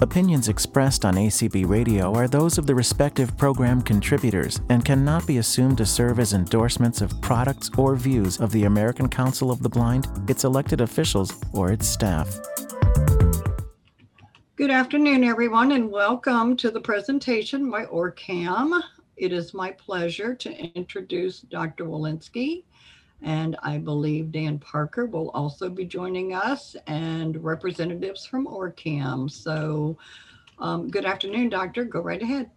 Opinions expressed on ACB Radio are those of the respective program contributors and cannot be assumed to serve as endorsements of products or views of the American Council of the Blind, its elected officials, or its staff. Good afternoon, everyone, and welcome to the presentation by OrCam. It is my pleasure to introduce Dr. Walensky, and I believe Dan Parker will also be joining us and representatives from OrCam. So um, good afternoon, Doctor. Go right ahead.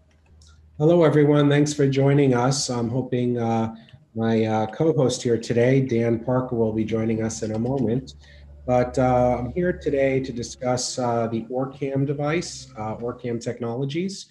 Hello, everyone. Thanks for joining us. I'm hoping uh, my uh, co-host here today, Dan Parker, will be joining us in a moment. But uh, I'm here today to discuss uh, the OrCam device, uh, OrCam Technologies.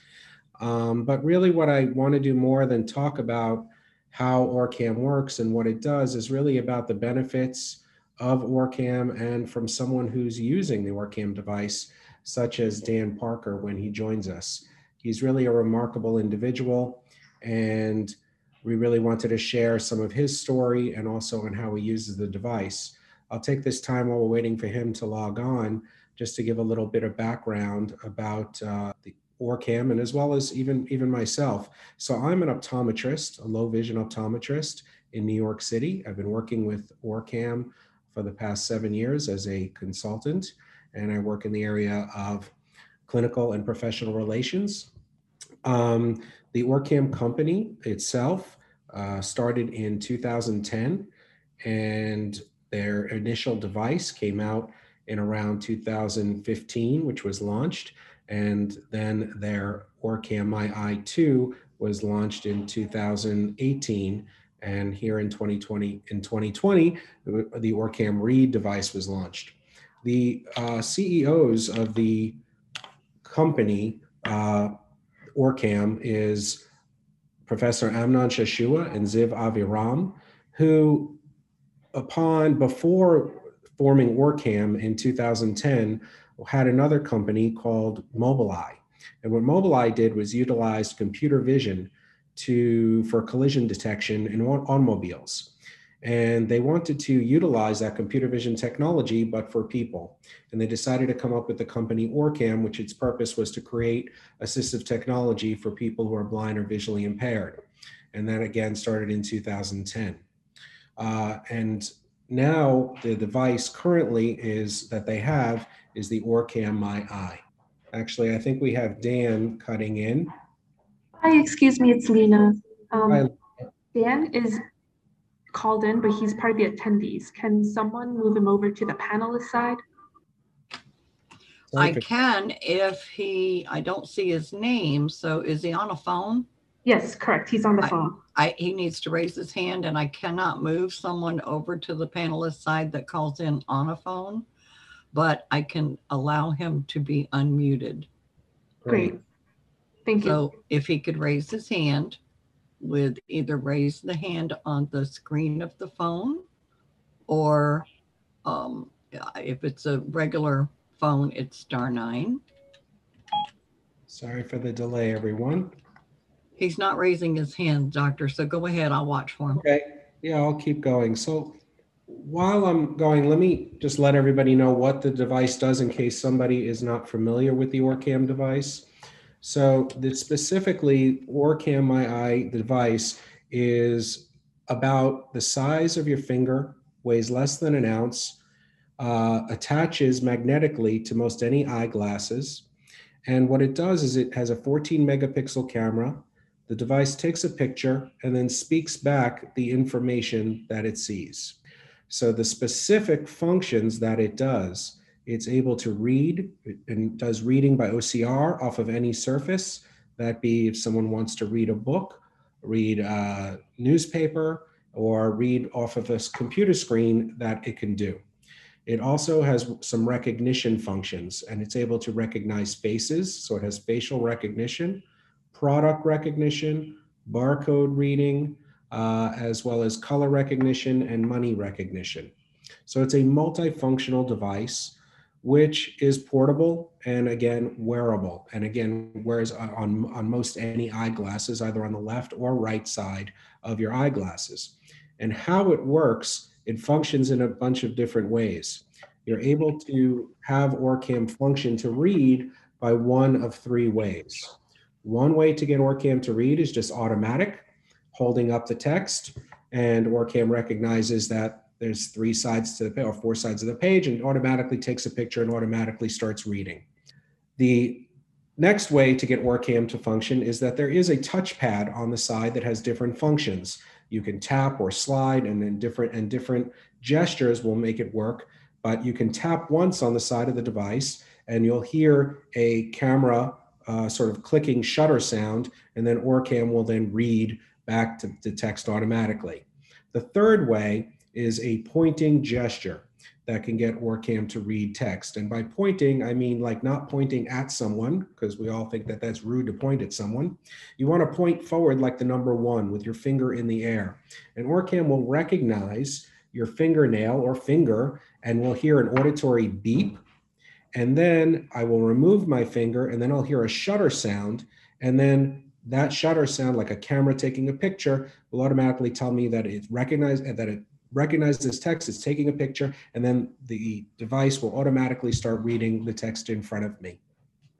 Um, but really what I want to do more than talk about how OrCam works and what it does is really about the benefits of OrCam and from someone who's using the OrCam device, such as Dan Parker when he joins us. He's really a remarkable individual and we really wanted to share some of his story and also on how he uses the device. I'll take this time while we're waiting for him to log on just to give a little bit of background about uh, the OrCam and as well as even even myself. So I'm an optometrist, a low vision optometrist in New York City. I've been working with OrCam for the past seven years as a consultant, and I work in the area of clinical and professional relations. Um, the OrCam company itself uh, started in 2010, and their initial device came out in around 2015, which was launched. And then their OrCam MyEye Two was launched in 2018. And here in 2020, in 2020, the OrCam Read device was launched. The uh, CEOs of the company, uh, OrCam, is Professor Amnon Shashua and Ziv Aviram, who, upon before forming OrCam in 2010, had another company called Mobileye. And what Mobileye did was utilize computer vision to for collision detection in automobiles. And they wanted to utilize that computer vision technology, but for people. And they decided to come up with the company OrCam, which its purpose was to create assistive technology for people who are blind or visually impaired. And that again started in 2010. Uh, and now the device currently is that they have is the OrCam My Eye. Actually, I think we have Dan cutting in. Hi, excuse me, it's Lena. Um, Hi. Dan is called in, but he's part of the attendees. Can someone move him over to the panelist side? I can if he, I don't see his name. So is he on a phone? Yes, correct. He's on the phone. I, he needs to raise his hand and I cannot move someone over to the panelist side that calls in on a phone but I can allow him to be unmuted. Great. Thank you. So if he could raise his hand, with either raise the hand on the screen of the phone or um, if it's a regular phone, it's star nine. Sorry for the delay, everyone. He's not raising his hand, doctor, so go ahead. I'll watch for him. Okay. Yeah, I'll keep going. So while I'm going, let me just let everybody know what the device does in case somebody is not familiar with the OrCam device. So the specifically OrCam My Eye device is about the size of your finger, weighs less than an ounce, uh, attaches magnetically to most any eyeglasses. And what it does is it has a 14 megapixel camera. The device takes a picture and then speaks back the information that it sees. So the specific functions that it does, it's able to read and does reading by OCR off of any surface. That be if someone wants to read a book, read a newspaper, or read off of a computer screen that it can do. It also has some recognition functions and it's able to recognize faces. So it has facial recognition, product recognition, barcode reading, uh, as well as color recognition and money recognition. So it's a multifunctional device which is portable and again wearable and again wears on, on most any eyeglasses either on the left or right side of your eyeglasses and how it works it functions in a bunch of different ways you're able to have OrCam function to read by one of three ways. One way to get OrCam to read is just automatic, holding up the text, and OrCam recognizes that there's three sides to the or four sides of the page and automatically takes a picture and automatically starts reading. The next way to get OrCam to function is that there is a touchpad on the side that has different functions. You can tap or slide and then different and different gestures will make it work, but you can tap once on the side of the device and you'll hear a camera uh, sort of clicking shutter sound and then OrCam will then read back to the text automatically. The third way is a pointing gesture that can get OrCam to read text. And by pointing, I mean like not pointing at someone, because we all think that that's rude to point at someone. You want to point forward like the number one with your finger in the air. And OrCam will recognize your fingernail or finger and will hear an auditory beep. And then I will remove my finger and then I'll hear a shutter sound. And then that shutter sound, like a camera taking a picture, will automatically tell me that it's recognized that it recognizes text, it's taking a picture, and then the device will automatically start reading the text in front of me.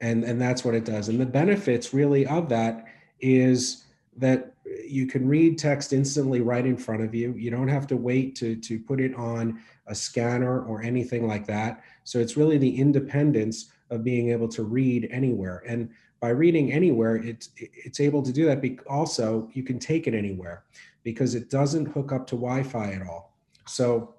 And, and that's what it does. And the benefits really of that is that you can read text instantly right in front of you. You don't have to wait to, to put it on a scanner or anything like that. So it's really the independence of being able to read anywhere. And by reading anywhere, it's, it's able to do that. Also, you can take it anywhere because it doesn't hook up to Wi-Fi at all. So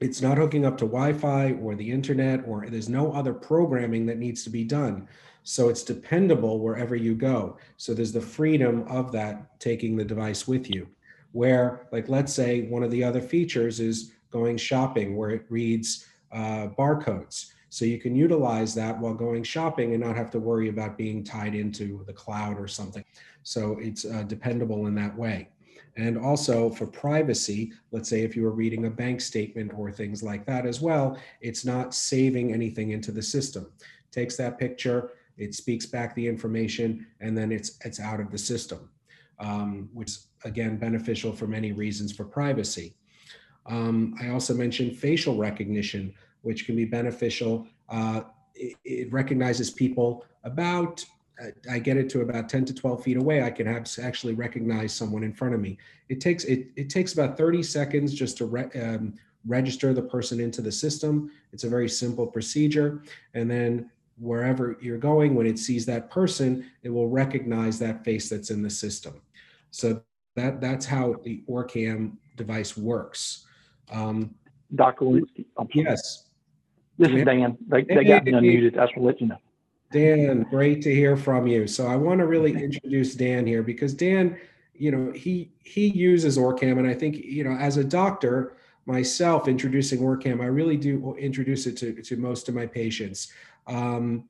it's not hooking up to Wi-Fi or the internet, or there's no other programming that needs to be done. So it's dependable wherever you go. So there's the freedom of that taking the device with you. Where, like, let's say one of the other features is going shopping, where it reads uh, barcodes. So you can utilize that while going shopping and not have to worry about being tied into the cloud or something. So it's uh, dependable in that way. And also for privacy, let's say if you were reading a bank statement or things like that as well, it's not saving anything into the system. It takes that picture, it speaks back the information, and then it's it's out of the system, um, which again beneficial for many reasons for privacy. Um, I also mentioned facial recognition, which can be beneficial. Uh, it, it recognizes people about I get it to about 10 to 12 feet away, I can have actually recognize someone in front of me. It takes it, it takes about 30 seconds just to re, um, register the person into the system. It's a very simple procedure. And then wherever you're going, when it sees that person, it will recognize that face that's in the system. So that that's how the OrCam device works. Um, Dr. Walensky. Yes. This is Dan. They, they got me unmuted. That's to let you know. Dan, great to hear from you. So I want to really introduce Dan here because Dan, you know, he he uses OrCam, and I think you know, as a doctor myself, introducing OrCam, I really do introduce it to to most of my patients. Um,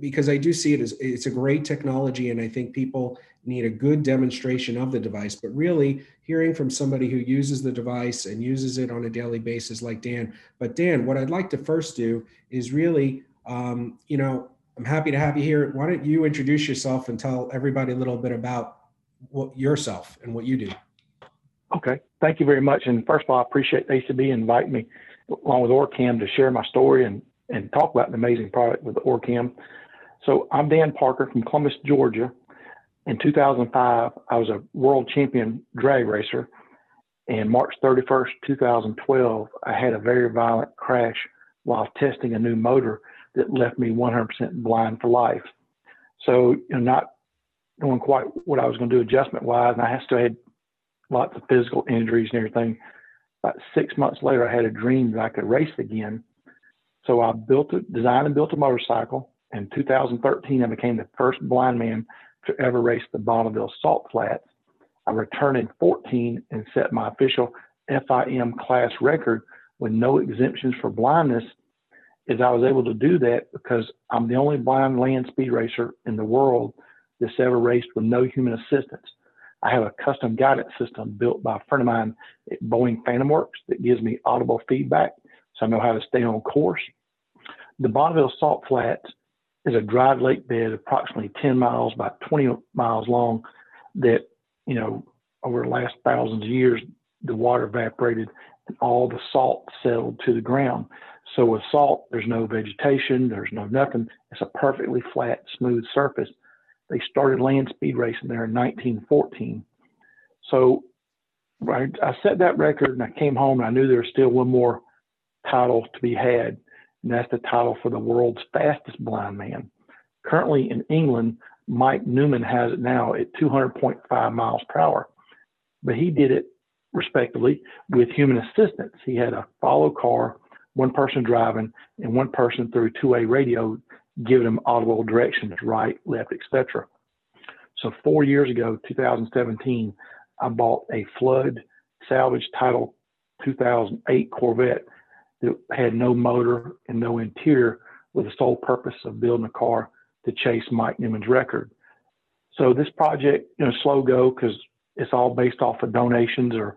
because I do see it as it's a great technology, and I think people need a good demonstration of the device. But really, hearing from somebody who uses the device and uses it on a daily basis, like Dan. But Dan, what I'd like to first do is really, um, you know, I'm happy to have you here. Why don't you introduce yourself and tell everybody a little bit about what yourself and what you do? Okay, thank you very much. And first of all, I appreciate ACB inviting me along with OrCam to share my story and, and talk about an amazing product with OrCam. So I'm Dan Parker from Columbus, Georgia. In 2005, I was a world champion drag racer. And March 31st, 2012, I had a very violent crash while testing a new motor that left me 100% blind for life. So, you know, not knowing quite what I was going to do adjustment wise, and I still had lots of physical injuries and everything. About six months later, I had a dream that I could race again. So I built a designed and built a motorcycle. In 2013, I became the first blind man to ever race the Bonneville Salt Flats. I returned in 14 and set my official FIM class record with no exemptions for blindness is I was able to do that because I'm the only blind land speed racer in the world that's ever raced with no human assistance. I have a custom guidance system built by a friend of mine at Boeing Phantom Works that gives me audible feedback so I know how to stay on course. The Bonneville Salt Flats is a dried lake bed approximately 10 miles by 20 miles long that, you know, over the last thousands of years, the water evaporated and all the salt settled to the ground. So with salt, there's no vegetation, there's no nothing. It's a perfectly flat, smooth surface. They started land speed racing there in 1914. So I, I set that record and I came home and I knew there was still one more title to be had, and that's the title for the world's fastest blind man. Currently in England, Mike Newman has it now at 200.5 miles per hour, but he did it respectively with human assistance. He had a follow car, one person driving, and one person through two-way radio giving him audible directions, right, left, etc. So four years ago, 2017, I bought a flood salvage title 2008 Corvette that had no motor and no interior with the sole purpose of building a car to chase Mike Newman's record. So this project, you know, slow go because it's all based off of donations or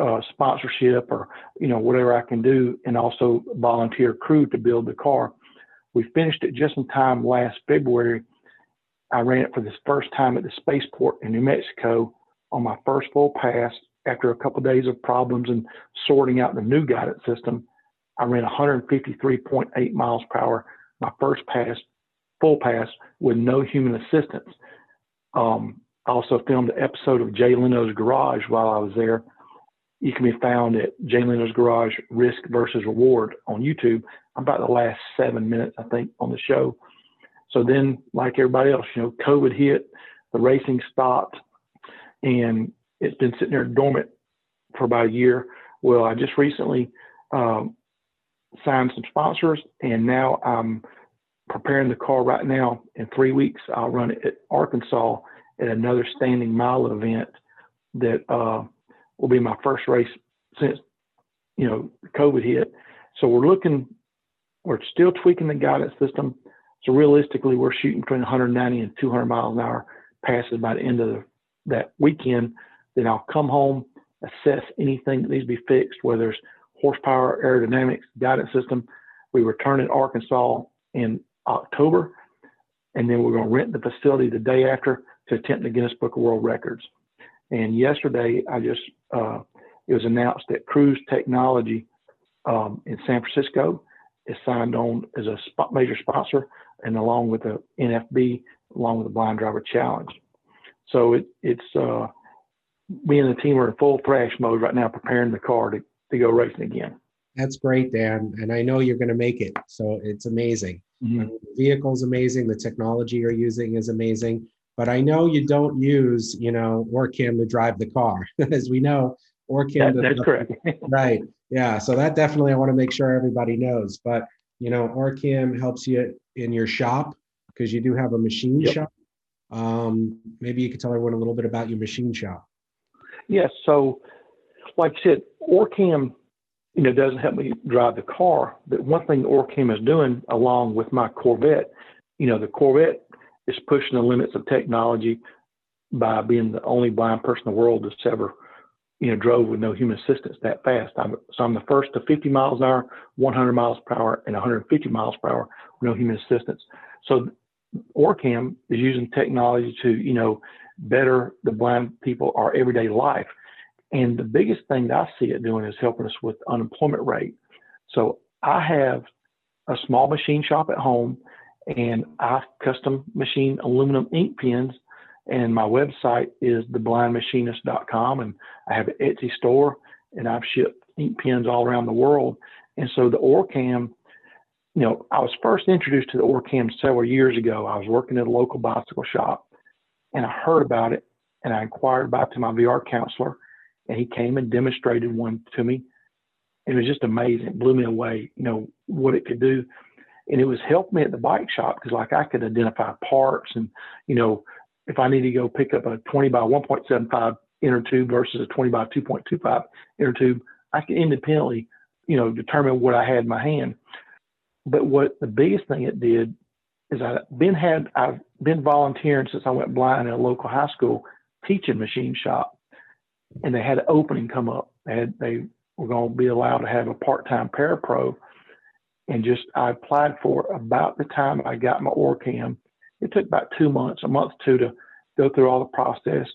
uh, sponsorship or you know whatever I can do, and also volunteer crew to build the car. We finished it just in time last February. I ran it for the first time at the spaceport in New Mexico on my first full pass after a couple of days of problems and sorting out the new guidance system. I ran 153.8 miles per hour, my first pass, full pass with no human assistance. Um, I also filmed an episode of Jay Leno's Garage while I was there. You can be found at Jay Leno's Garage Risk versus Reward on YouTube. I'm about the last seven minutes, I think, on the show. So then, like everybody else, you know, COVID hit, the racing stopped, and it's been sitting there dormant for about a year. Well, I just recently um, signed some sponsors, and now I'm preparing the car right now. In three weeks, I'll run it at Arkansas at another standing mile event that uh, will be my first race since you know COVID hit. So we're looking, we're still tweaking the guidance system. So realistically, we're shooting between 190 and 200 miles an hour passes by the end of the, that weekend. Then I'll come home, assess anything that needs to be fixed, whether it's horsepower, aerodynamics, guidance system. We return in Arkansas in October, and then we're going to rent the facility the day after to attempt the Guinness Book of World Records. And yesterday, I just uh, it was announced that Cruise Technology um, in San Francisco is signed on as a major sponsor, and along with the NFB, along with the Blind Driver Challenge. So it, it's uh, me and the team are in full thrash mode right now, preparing the car to, to go racing again. That's great, Dan. And I know you're going to make it. So it's amazing. Mm-hmm. I mean, the vehicle's amazing. The technology you're using is amazing. But I know you don't use, you know, Orcam to drive the car. As we know, Orcam. That, that's correct. right. Yeah. So that definitely I want to make sure everybody knows. But, you know, Orcam helps you in your shop because you do have a machine yep. shop. Um, maybe you could tell everyone a little bit about your machine shop. Yes. So, like I said, Orcam you know, doesn't help me drive the car. But one thing Orcam is doing along with my Corvette, you know, the Corvette is pushing the limits of technology by being the only blind person in the world that's ever, you know, drove with no human assistance that fast. I'm, so I'm the first to 50 miles an hour, 100 miles per hour, and 150 miles per hour with no human assistance. So Orcam is using technology to, you know, better the blind people our everyday life. And the biggest thing that I see it doing is helping us with unemployment rate. So I have a small machine shop at home and I custom machine aluminum ink pens and my website is theblindmachinist.com and I have an Etsy store and I've shipped ink pens all around the world. And so the Orcam, you know, I was first introduced to the Orcam several years ago. I was working at a local bicycle shop and I heard about it and I inquired about it to my VR counselor and he came and demonstrated one to me. It was just amazing. It blew me away, you know, what it could do. And it was helped me at the bike shop because like I could identify parts and, you know, if I need to go pick up a 20 by 1.75 inner tube versus a 20 by 2.25 inner tube, I could independently, you know, determine what I had in my hand. But what the biggest thing it did is I've been had I've been volunteering since I went blind in a local high school teaching machine shop and they had an opening come up. They had they were going to be allowed to have a part-time parapro, and just I applied for it about the time I got my OrCam. It took about two months, a month or two to go through all the process,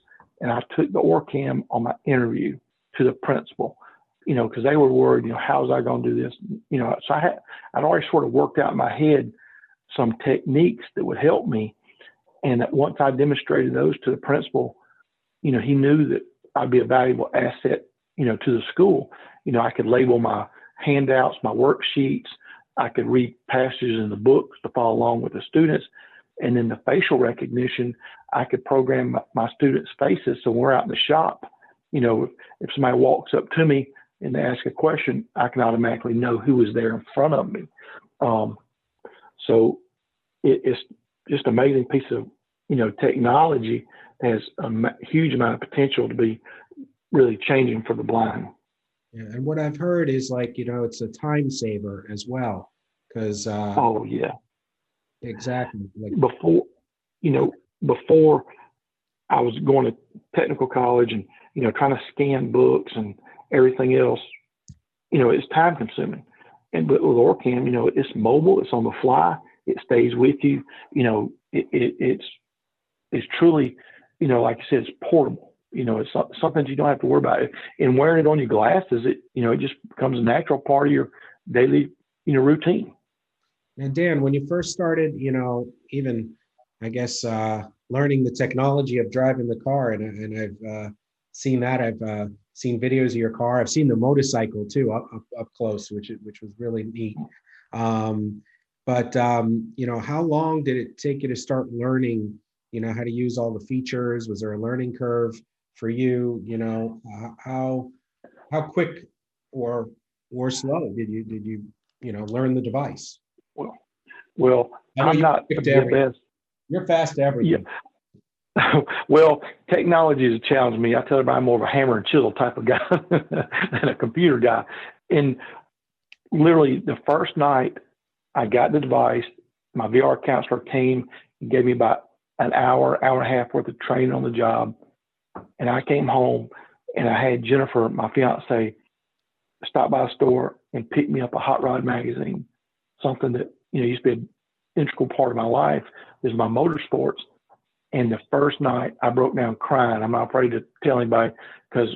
and I took the OrCam on my interview to the principal. you know, because they were worried, you know, how's I going to do this? You know, so I had, I'd already sort of worked out in my head some techniques that would help me. And that once I demonstrated those to the principal, you know, he knew that I'd be a valuable asset, you know, to the school. You know, I could label my handouts, my worksheets. I could read passages in the books to follow along with the students. And then the facial recognition, I could program my, students' faces. So when we're out in the shop, you know, if somebody walks up to me and they ask a question, I can automatically know who is there in front of me. Um, so it, it's just amazing piece of, you know, technology has a huge amount of potential to be really changing for the blind. Yeah, and what I've heard is like, you know, it's a time saver as well. Because, uh, oh, yeah. Exactly. Like, before, you know, before I was going to technical college and, you know, trying to scan books and everything else, you know, it's time consuming. And but with Orcam, you know, it's mobile, it's on the fly, it stays with you. You know, it, it, it's it's truly, you know, like I said, it's portable. You know, it's something you don't have to worry about. And wearing it on your glasses, it you know, it just becomes a natural part of your daily, you know, routine. And Dan, when you first started, you know, even I guess uh, learning the technology of driving the car, and, and I've uh, seen that. I've uh, seen videos of your car. I've seen the motorcycle too up up, up close, which which was really neat. Um, but um, you know, how long did it take you to start learning? You know, how to use all the features? Was there a learning curve for you? You know, how how quick or or slow did you did you you know learn the device? Well, well, I'm not the best. You're fast everything. Yeah. well, technology has challenged me. I tell everybody I'm more of a hammer and chisel type of guy than a computer guy. And literally, the first night I got the device, my VR counselor came and gave me about an hour, hour and a half worth of training on the job. And I came home and I had Jennifer, my fiance, stop by a store and pick me up a hot rod magazine, something that you know used to be an integral part of my life is my motorsports and the first night I broke down crying. I'm not afraid to tell anybody because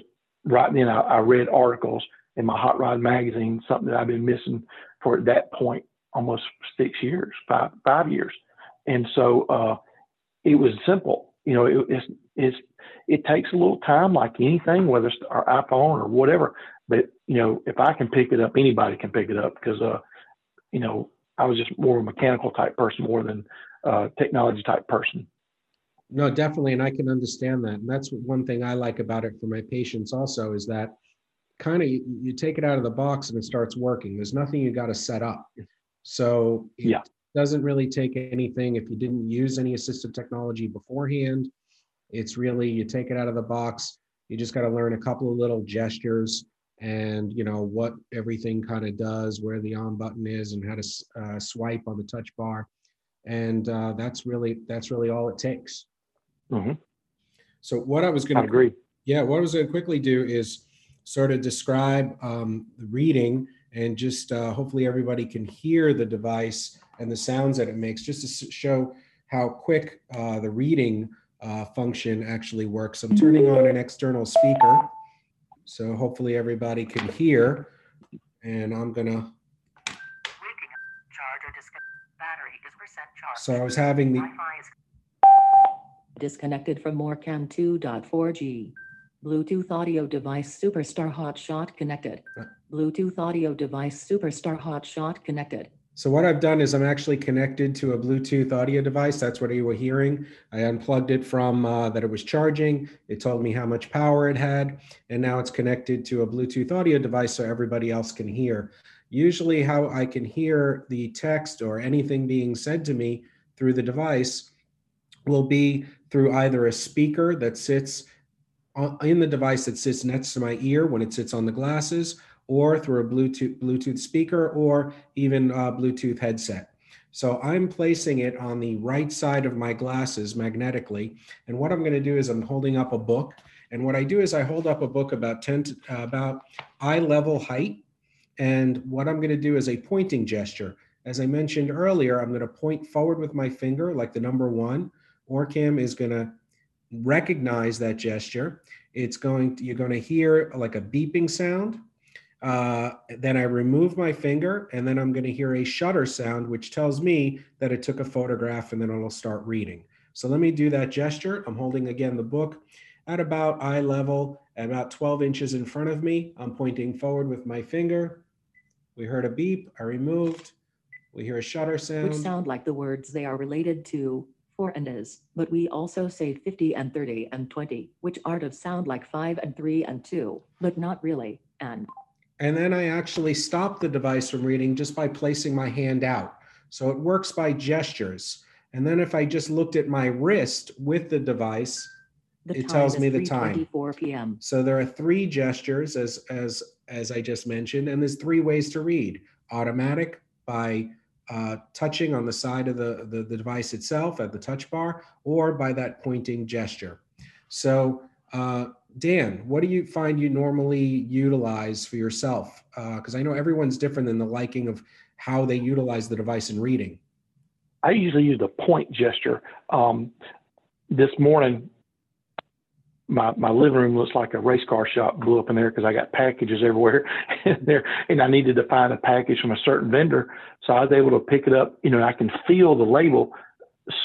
right then I, I, read articles in my Hot Rod magazine, something that I've been missing for at that point almost six years, five five years. And so uh, it was simple. You know, it, it's it's it takes a little time, like anything, whether it's our iPhone or whatever. But you know, if I can pick it up, anybody can pick it up because uh, you know, I was just more of a mechanical type person more than uh, technology type person. No, definitely. And I can understand that. And that's one thing I like about it for my patients also is that kind of you, you take it out of the box and it starts working. There's nothing you got to set up. So it yeah. Doesn't really take anything if you didn't use any assistive technology beforehand. It's really you take it out of the box. You just got to learn a couple of little gestures and you know what everything kind of does, where the on button is, and how to uh, swipe on the touch bar, and uh, that's really that's really all it takes. Mm-hmm. So what I was going to agree. Yeah, what I was going to quickly do is sort of describe um, the reading and just uh, hopefully everybody can hear the device and the sounds that it makes, just to show how quick uh, the reading uh, function actually works. I'm turning on an external speaker, so hopefully everybody can hear. And I'm gonna. So I was having the Disconnected from Orcam 2.4G. Bluetooth audio device Superstar Hotshot connected. Bluetooth audio device Superstar Hotshot connected. So what I've done is I'm actually connected to a Bluetooth audio device. That's what you were hearing. I unplugged it from uh, that it was charging. It told me how much power it had. And now it's connected to a Bluetooth audio device so everybody else can hear. Usually how I can hear the text or anything being said to me through the device will be through either a speaker that sits in the device that sits next to my ear when it sits on the glasses, or through a Bluetooth Bluetooth speaker, or even a Bluetooth headset. So I'm placing it on the right side of my glasses magnetically. And what I'm going to do is I'm holding up a book. And what I do is I hold up a book about 10 to, uh, about eye level height. And what I'm going to do is a pointing gesture. As I mentioned earlier, I'm going to point forward with my finger like the number one. Orcam is going to recognize that gesture. It's going to, you're going to hear like a beeping sound. Uh, then I remove my finger and then I'm going to hear a shutter sound, which tells me that it took a photograph and then it'll start reading. So let me do that gesture. I'm holding again the book at about eye level, at about 12 inches in front of me. I'm pointing forward with my finger. We heard a beep, I removed. We hear a shutter sound. Which sound like the words they are related to, for and is, but we also say 50 and 30 and 20, which are to sound like 5 and 3 and 2, but not really, and. And then I actually stop the device from reading just by placing my hand out. So it works by gestures. And then if I just looked at my wrist with the device, The It tells me the time. 3:24 PM. so there are three gestures as as as I just mentioned, and there's three ways to read: automatic by uh, touching on the side of the, the the device itself at the touch bar, or by that pointing gesture. So uh, Dan, what do you find you normally utilize for yourself? Because I know everyone's different in the liking of how they utilize the device in reading. I usually use the point gesture. Um, this morning, my, my living room looks like a race car shop blew up in there because I got packages everywhere in there, and I needed to find a package from a certain vendor. So I was able to pick it up. You know, I can feel the label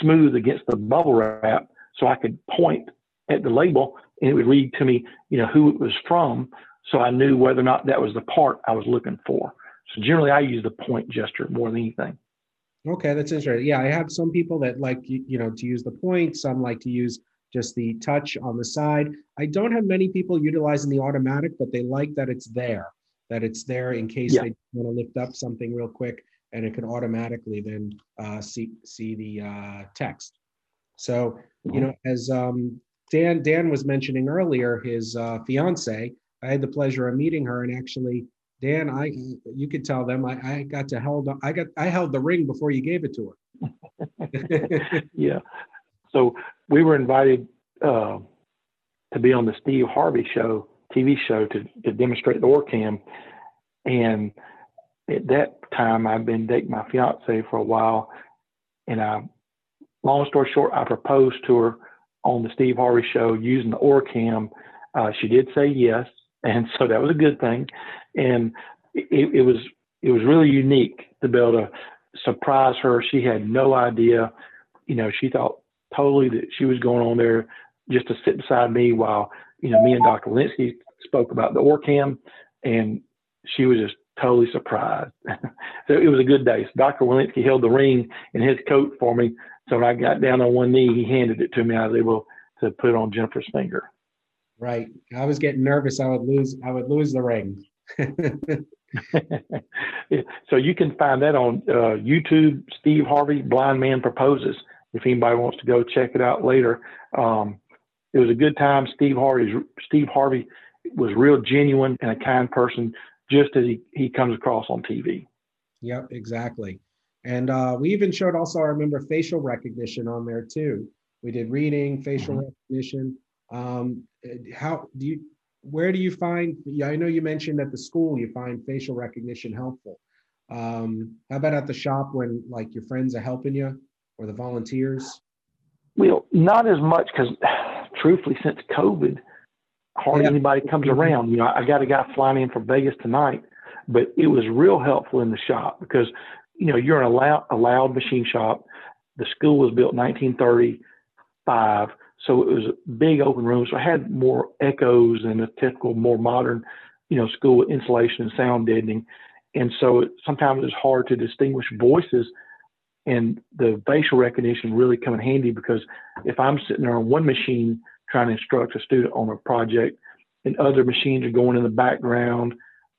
smooth against the bubble wrap, so I could point at the label and it would read to me, you know, who it was from. So I knew whether or not that was the part I was looking for. So generally, I use the point gesture more than anything. Okay, that's interesting. Yeah, I have some people that like you know to use the point. Some like to use just the touch on the side. I don't have many people utilizing the automatic, but they like that it's there, that it's there in case Yeah. they want to lift up something real quick, and it can automatically then uh, see see the uh, text. So you know, as um, Dan Dan was mentioning earlier, his uh, fiance. I had the pleasure of meeting her, and actually, Dan, I you could tell them I, I got to held I got I held the ring before you gave it to her. yeah. So we were invited uh, to be on the Steve Harvey show, TV show, to, to demonstrate the OrCam. And at that time, I'd been dating my fiance for a while. And I, long story short, I proposed to her on the Steve Harvey show using the OrCam. Uh, she did say yes. And so that was a good thing. And it, it was it was really unique to be able to surprise her. She had no idea. You know, she thought totally that she was going on there just to sit beside me while, you know, me and Dr. Linsky spoke about the OrCam and she was just totally surprised. so it was a good day. So Dr. Walensky held the ring in his coat for me. So when I got down on one knee, he handed it to me. I was able to put it on Jennifer's finger. Right. I was getting nervous. I would lose. I would lose the ring. So you can find that on uh, YouTube, Steve Harvey, Blind Man Proposes. If anybody wants to go check it out later, um, it was a good time. Steve Harvey, Steve Harvey was real genuine and a kind person, just as he, he comes across on TV. Yep, exactly. And uh, we even showed also, I remember facial recognition on there too. We did reading, facial Mhm. recognition. Um, how do you, where do you find, yeah, I know you mentioned at the school you find facial recognition helpful. Um, how about at the shop when like your friends are helping you or the volunteers? Well, not as much because, truthfully, since COVID, hardly Yeah. anybody comes around. You know, I got a guy flying in from Vegas tonight, but it was real helpful in the shop because, you know, you're in a loud, a loud machine shop. The school was built in 1935, so it was a big open room. So I had more echoes than a typical, more modern, you know, school with insulation and sound deadening. And so it, sometimes it's hard to distinguish voices and the facial recognition really come in handy because if I'm sitting there on one machine trying to instruct a student on a project and other machines are going in the background,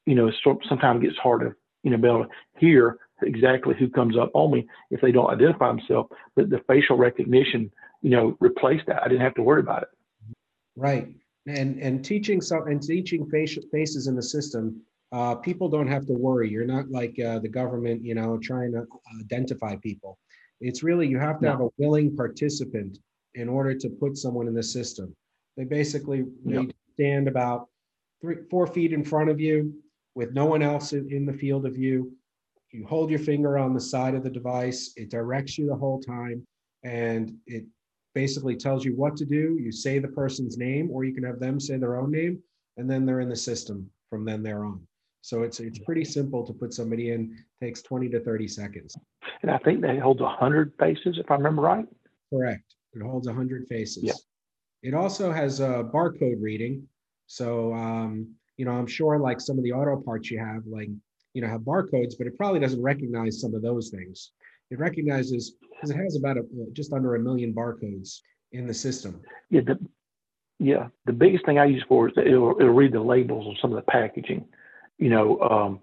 you know, so, sometimes it gets hard to, you know, be able to hear exactly who comes up on me if they don't identify themselves. But the facial recognition, you know, replaced that. I didn't have to worry about it. Right. And and teaching some and teaching facial faces in the system, uh, people don't have to worry. You're not like uh, the government, you know, trying to identify people. It's really you have to No. have a willing participant in order to put someone in the system. They basically Yep. stand about three, four feet in front of you with no one else in, in the field of view. You hold your finger on the side of the device. It directs you the whole time, and it basically tells you what to do. You say the person's name, or you can have them say their own name, and then they're in the system from then there on. So it's it's pretty simple to put somebody in. Takes 20 to 30 seconds. And I think that holds 100 faces, if I remember right. Correct. It holds 100 faces. Yeah. It also has a barcode reading. So, um, you know, I'm sure like some of the auto parts you have, like, you know, have barcodes, but it probably doesn't recognize some of those things. It recognizes because it has about a, just under a million barcodes in the system. Yeah, the, yeah. The biggest thing I use for is that it'll, it'll read the labels on some of the packaging. You know, um,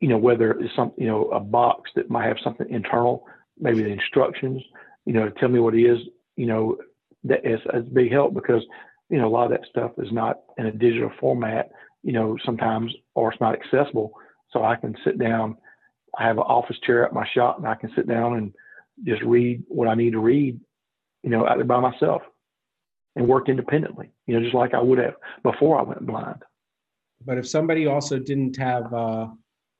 you know whether it's some, you know, a box that might have something internal, maybe the instructions. You know, tell me what it is. You know, that is a big help because you know a lot of that stuff is not in a digital format. You know, sometimes or it's not accessible. So I can sit down. I have an office chair at my shop, and I can sit down and just read what I need to read. You know, out there by myself and work independently, you know, just like I would have before I went blind. But if somebody also didn't have, uh,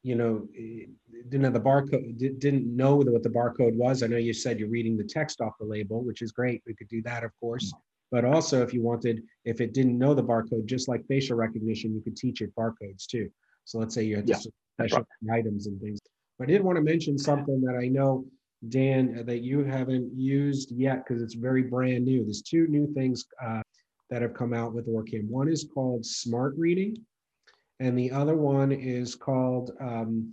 you know, eh, didn't have the barcode, didn't know what the barcode was, I know you said you're reading the text off the label, which is great. We could do that, of course. But also, if you wanted, if it didn't know the barcode, just like facial recognition, you could teach it barcodes too. So let's say you had Yeah, special items and things. But I did want to mention something that I know Dan, uh, that you haven't used yet because it's very brand new. There's two new things uh, that have come out with OrCam. One is called Smart Reading, and the other one is called um,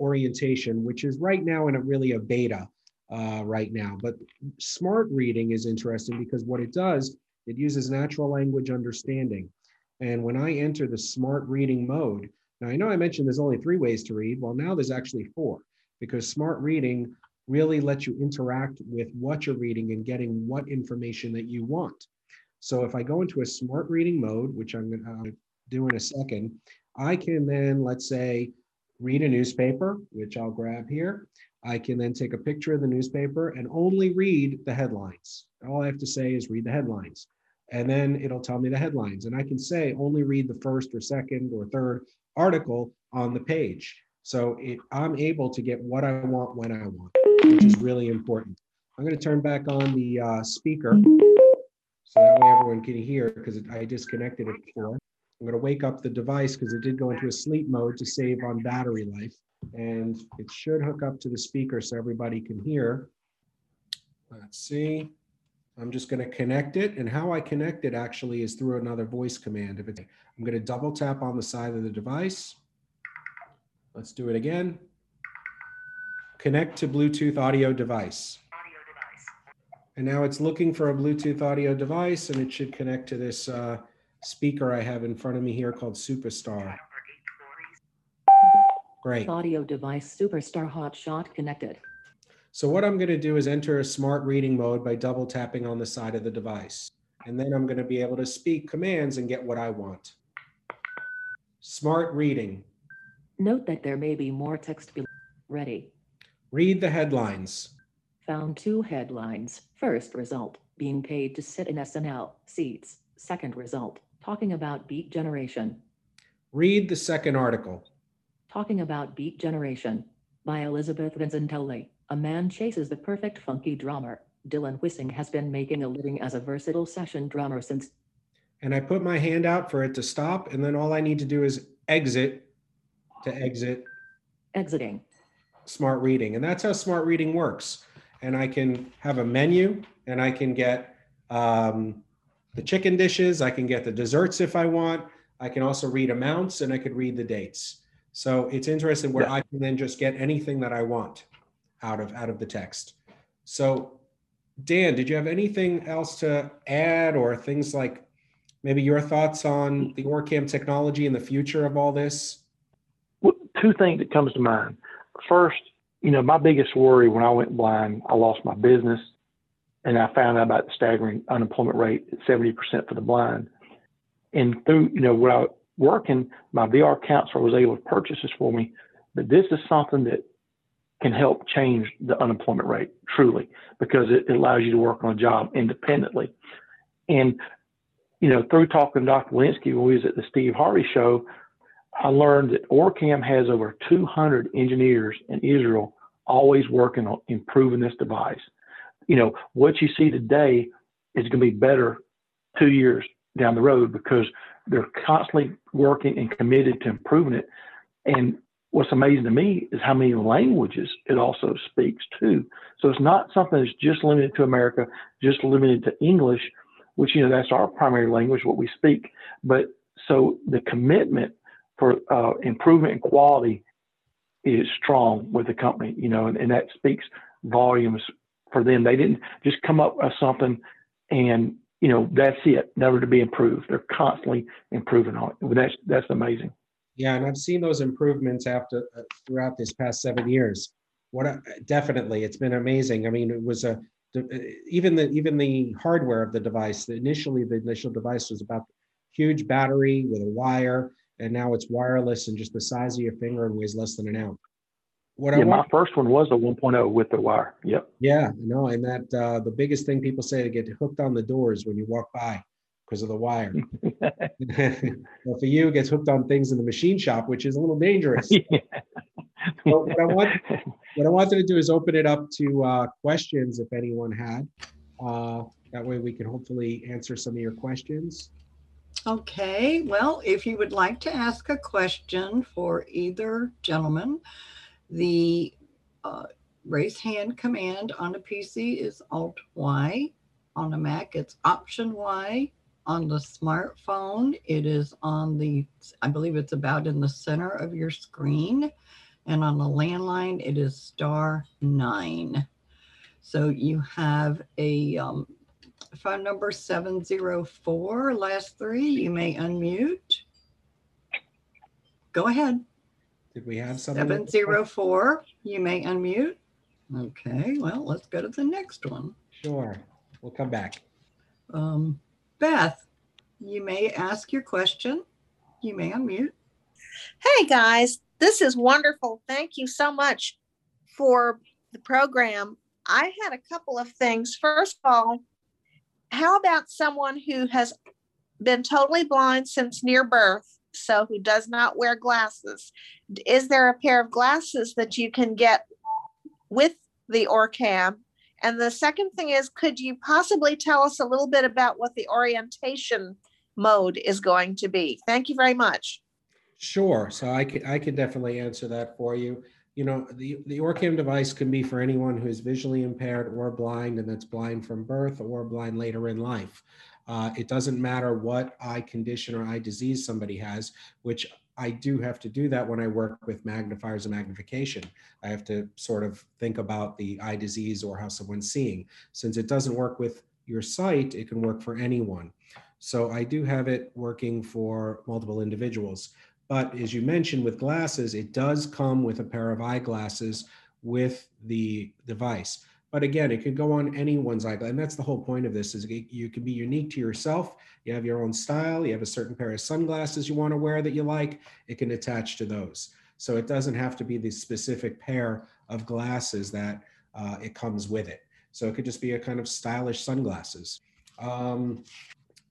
Orientation, which is right now in a really a beta uh, right now. But Smart Reading is interesting because what it does, it uses natural language understanding. And when I enter the Smart Reading mode, now I know I mentioned there's only three ways to read. Well, now there's actually four because Smart Reading really lets you interact with what you're reading and getting what information that you want. So if I go into a smart reading mode, which I'm going to do in a second, I can then, let's say, read a newspaper, which I'll grab here. I can then take a picture of the newspaper and only read the headlines. All I have to say is read the headlines. And then it'll tell me the headlines. And I can say only read the first or second or third article on the page. So it, I'm able to get what I want when I want, which is really important. I'm going to turn back on the uh, speaker so that way everyone can hear because I disconnected it before. I'm going to wake up the device because it did go into a sleep mode to save on battery life. And it should hook up to the speaker so everybody can hear. Let's see. I'm just going to connect it. And how I connect it actually is through another voice command. If it's, I'm going to double tap on the side of the device. Let's do it again. Connect to Bluetooth audio device. And now it's looking for a Bluetooth audio device and it should connect to this uh, speaker I have in front of me here called Superstar. Great. Audio device Superstar Hotshot connected. So what I'm going to do is enter a smart reading mode by double tapping on the side of the device. And then I'm going to be able to speak commands and get what I want. Smart reading. Note that there may be more text below. Ready. Read the headlines. Found two headlines. First result, being paid to sit in SNL seats. Second result, talking about beat generation. Read the second article. Talking about beat generation by Elizabeth Vincentelli. A man chases the perfect funky drummer. Dylan Wissing has been making a living as a versatile session drummer since. And I put my hand out for it to stop. And then all I need to do is exit to exit Exiting. smart reading. And that's how smart reading works. And I can have a menu and I can get um, the chicken dishes. I can get the desserts if I want. I can also read amounts and I could read the dates. So it's interesting where Yeah. I can then just get anything that I want out of out of the text. So Dan, did you have anything else to add or things like maybe your thoughts on the OrCam technology and the future of all this? Well, two things that comes to mind. First, you know, my biggest worry when I went blind, I lost my business, and I found out about the staggering unemployment rate at seventy percent for the blind. And through, you know, when I working, my VR counselor was able to purchase this for me. But this is something that can help change the unemployment rate truly because it, allows you to work on a job independently. And you know, through talking to Dr. Walensky when we was at the Steve Harvey show, I learned that OrCam has over 200 engineers in Israel always working on improving this device. You know, what you see today is going to be better two years down the road because they're constantly working and committed to improving it. And what's amazing to me is how many languages it also speaks too. So it's not something that's just limited to America, just limited to English, which you know that's our primary language, what we speak. But so the commitment for uh, improvement and quality is strong with the company, you know, and, and that speaks volumes for them. They didn't just come up with something and you know that's it, never to be improved. They're constantly improving on it. That's that's amazing. Yeah, and I've seen those improvements after uh, throughout this past seven years. What a, definitely, it's been amazing. I mean, it was a uh, even the even the hardware of the device. The, Initially, the initial device was about huge battery with a wire, and now it's wireless and just the size of your finger and weighs less than an ounce. What yeah, I want, my first one was a 1.0 with the wire. Yep. Yeah, no, and that uh, the biggest thing people say to get hooked on the doors when you walk by because of the wire. well, for you, it gets hooked on things in the machine shop, which is a little dangerous. yeah. what, I want, what I wanted to do is open it up to uh, questions if anyone had. Uh, that way we can hopefully answer some of your questions. Okay, well, if you would like to ask a question for either gentleman, the uh, raise hand command on a PC is Alt Y. On a Mac, it's Option Y. On the smartphone, it is on the, I believe it's about in the center of your screen. And on the landline, it is star nine. So you have a um, phone number 704, last three. You may unmute. Go ahead. Did we have something? 704, you may unmute. Okay, well, let's go to the next one. Sure, we'll come back. Um, Beth, you may ask your question. You may unmute. Hey guys, this is wonderful. Thank you so much for the program. I had a couple of things. First of all, how about someone who has been totally blind since near birth, so who does not wear glasses? Is there a pair of glasses that you can get with the OrCam? And the second thing is, could you possibly tell us a little bit about what the orientation mode is going to be? Thank you very much. Sure. So I can I can definitely answer that for you you know, the, the OrCam device can be for anyone who is visually impaired or blind, and that's blind from birth or blind later in life. Uh, it doesn't matter what eye condition or eye disease somebody has, which I do have to do that when I work with magnifiers and magnification. I have to sort of think about the eye disease or how someone's seeing. Since it doesn't work with your sight, it can work for anyone. So I do have it working for multiple individuals. But as you mentioned with glasses, it does come with a pair of eyeglasses with the device. But again, it could go on anyone's eyeglass. And that's the whole point of this is you can be unique to yourself. You have your own style. You have a certain pair of sunglasses you want to wear that you like. It can attach to those. So it doesn't have to be the specific pair of glasses that uh, it comes with it. So it could just be a kind of stylish sunglasses. Um,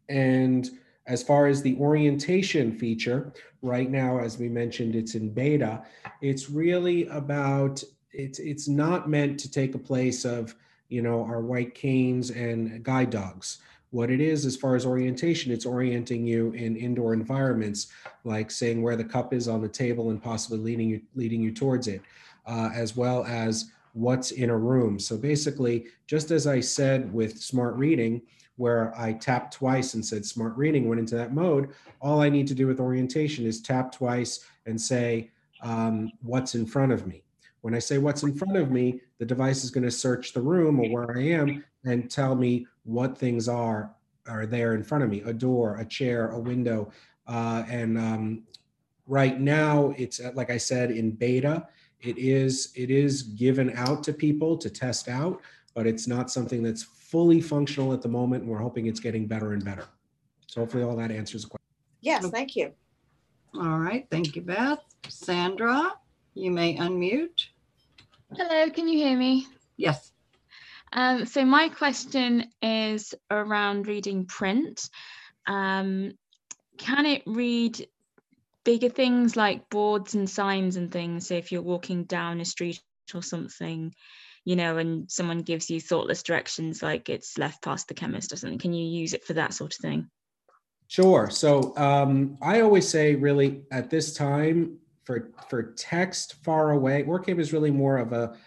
and as far as the orientation feature, right now, as we mentioned, it's in beta. It's really about it's it's not meant to take a place of you know our white canes and guide dogs. What it is, as far as orientation, it's orienting you in indoor environments, like saying where the cup is on the table and possibly leading you leading you towards it, uh, as well as what's in a room. So basically, just as I said with smart reading, where I tapped twice and said smart reading went into that mode. All I need to do with orientation is tap twice and say, um, what's in front of me. When I say what's in front of me, the device is going to search the room or where I am and tell me what things are are there in front of me: a door, a chair, a window. Uh, and um, right now, it's uh, like I said in beta. It is it is given out to people to test out, but it's not something that's fully functional at the moment, and we're hoping it's getting better and better. So hopefully all that answers the question. Yes, thank you. All right, thank you, Beth. Sandra, you may unmute. Hello, can you hear me? Yes. Um, so my question is around reading print. Um, can it read bigger things like boards and signs and things? So if you're walking down a street or something, you know, and someone gives you thoughtless directions like it's left past the chemist or something, can you use it for that sort of thing? Sure. So um, I always say, really, at this time, for for text far away, OrCam is really more of a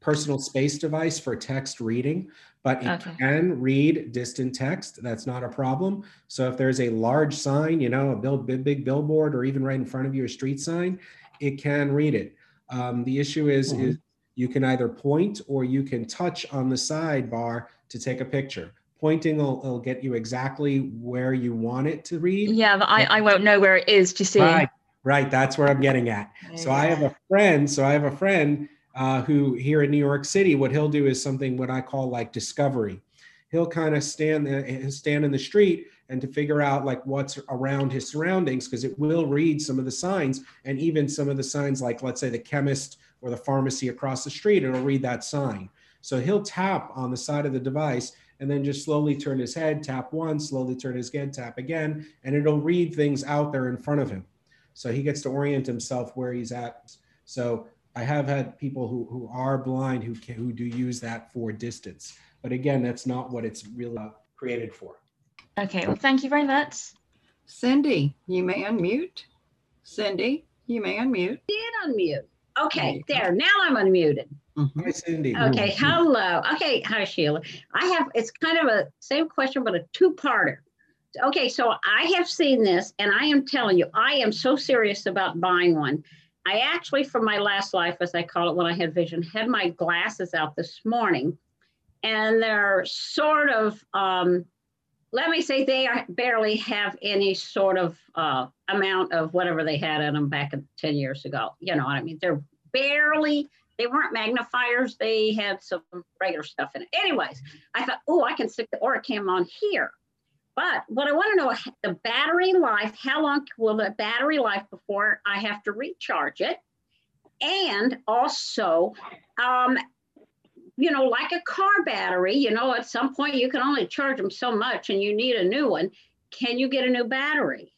personal space device for text reading, but it Okay. can read distant text. That's not a problem. So if there's a large sign, you know, a build big, big billboard, or even right in front of you, a street sign, it can read it. Um, the issue is, Mhm. is you can either point or you can touch on the sidebar to take a picture. Pointing will, will get you exactly where you want it to read. Yeah, but I, I won't know where it is. Do you see? Right, right. That's where I'm getting at. So I have a friend. So I have a friend uh, who here in New York City, what he'll do is something what I call like discovery. He'll kind of stand there, he'll stand in the street and to figure out like what's around his surroundings because it will read some of the signs and even some of the signs like let's say the chemist or the pharmacy across the street. It'll read that sign. So he'll tap on the side of the device and then just slowly turn his head, tap once, slowly turn his head, tap again, and it'll read things out there in front of him. So he gets to orient himself where he's at. So I have had people who, who are blind who can, who do use that for distance. But again, that's not what it's really created for. Okay, well, thank you very much. Cindy, you may unmute. Cindy, you may unmute. did unmute. Okay, there. Now I'm unmuted. Mhm. Hi, Cindy. Okay, hello. Okay, hi Sheila. I have it's kind of a same question, but a two-parter. Okay, so I have seen this, and I am telling you, I am so serious about buying one. I actually, from my last life, as I call it, when I had vision, had my glasses out this morning, and they're sort of um, let me say they are, barely have any sort of uh, amount of whatever they had in them back 10 years ago. You know what I mean? They're barely, they weren't magnifiers. They had some regular stuff in it. Anyways, I thought, oh, I can stick the OrCam on here. But what I want to know, the battery life, how long will the battery life before I have to recharge it? And also, um, you know, like a car battery, you know, at some point you can only charge them so much and you need a new one. Can you get a new battery?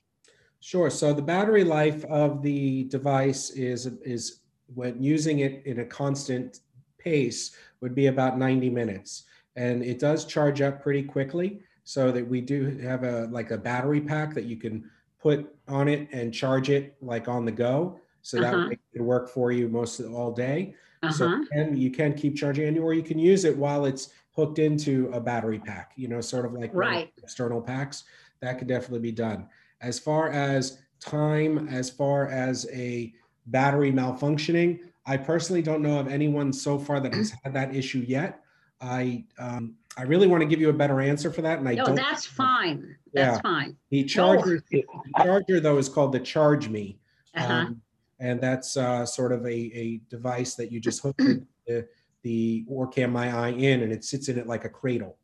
Sure. So the battery life of the device is is when using it in a constant pace would be about 90 minutes. And it does charge up pretty quickly so that we do have a like a battery pack that you can put on it and charge it like on the go. So that Uh-huh. way it can work for you most of all day. So Uh-huh. you can, you can keep charging it, or you can use it while it's hooked into a battery pack, you know, sort of like one of the Right. external packs. That could definitely be done. As far as time, as far as a battery malfunctioning, I personally don't know of anyone so far that has had that issue yet. I um, I really want to give you a better answer for that, and I No, don't. that's fine. That's Yeah. fine. The charger, Yeah. the charger though is called the Charge Me. Uh-huh. Um, and that's uh, sort of a, a device that you just hook the, the, the Orcam My Eye in and it sits in it like a cradle.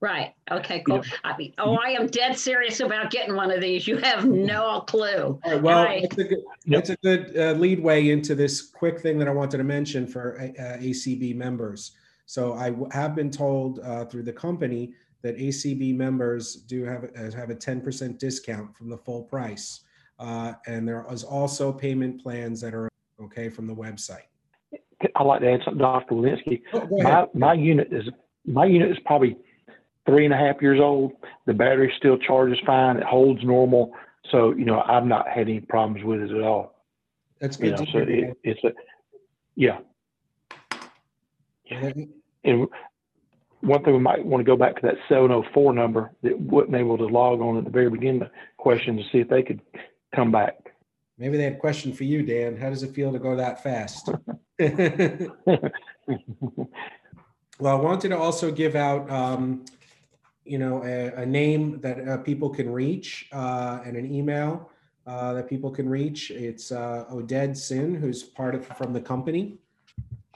Right. Okay, cool. I mean, oh, I am dead serious about getting one of these. You have no clue. All right, well, Right. that's a good, Yep. that's a good uh, lead way into this quick thing that I wanted to mention for uh, ACB members. So I w- have been told uh, through the company that ACB members do have, uh, have a 10% discount from the full price. Uh, and there is also payment plans that are okay from the website. I'd like to add something, Dr. Walensky. Oh, My, my unit is, my unit is probably three and a half years old. The battery still charges fine. It holds normal. So, you know, I've not had any problems with it at all. That's You good know, to so hear. it, it's a, yeah. And one thing we might want to go back to that 704 number that wasn't able to log on at the very beginning of the question to see if they could come back. Maybe they had a question for you, Dan. How does it feel to go that fast? well, I wanted to also give out, um, you know, a, a name that uh, people can reach uh, and an email uh, that people can reach. It's uh, Oded Tsin, who's part of from the company.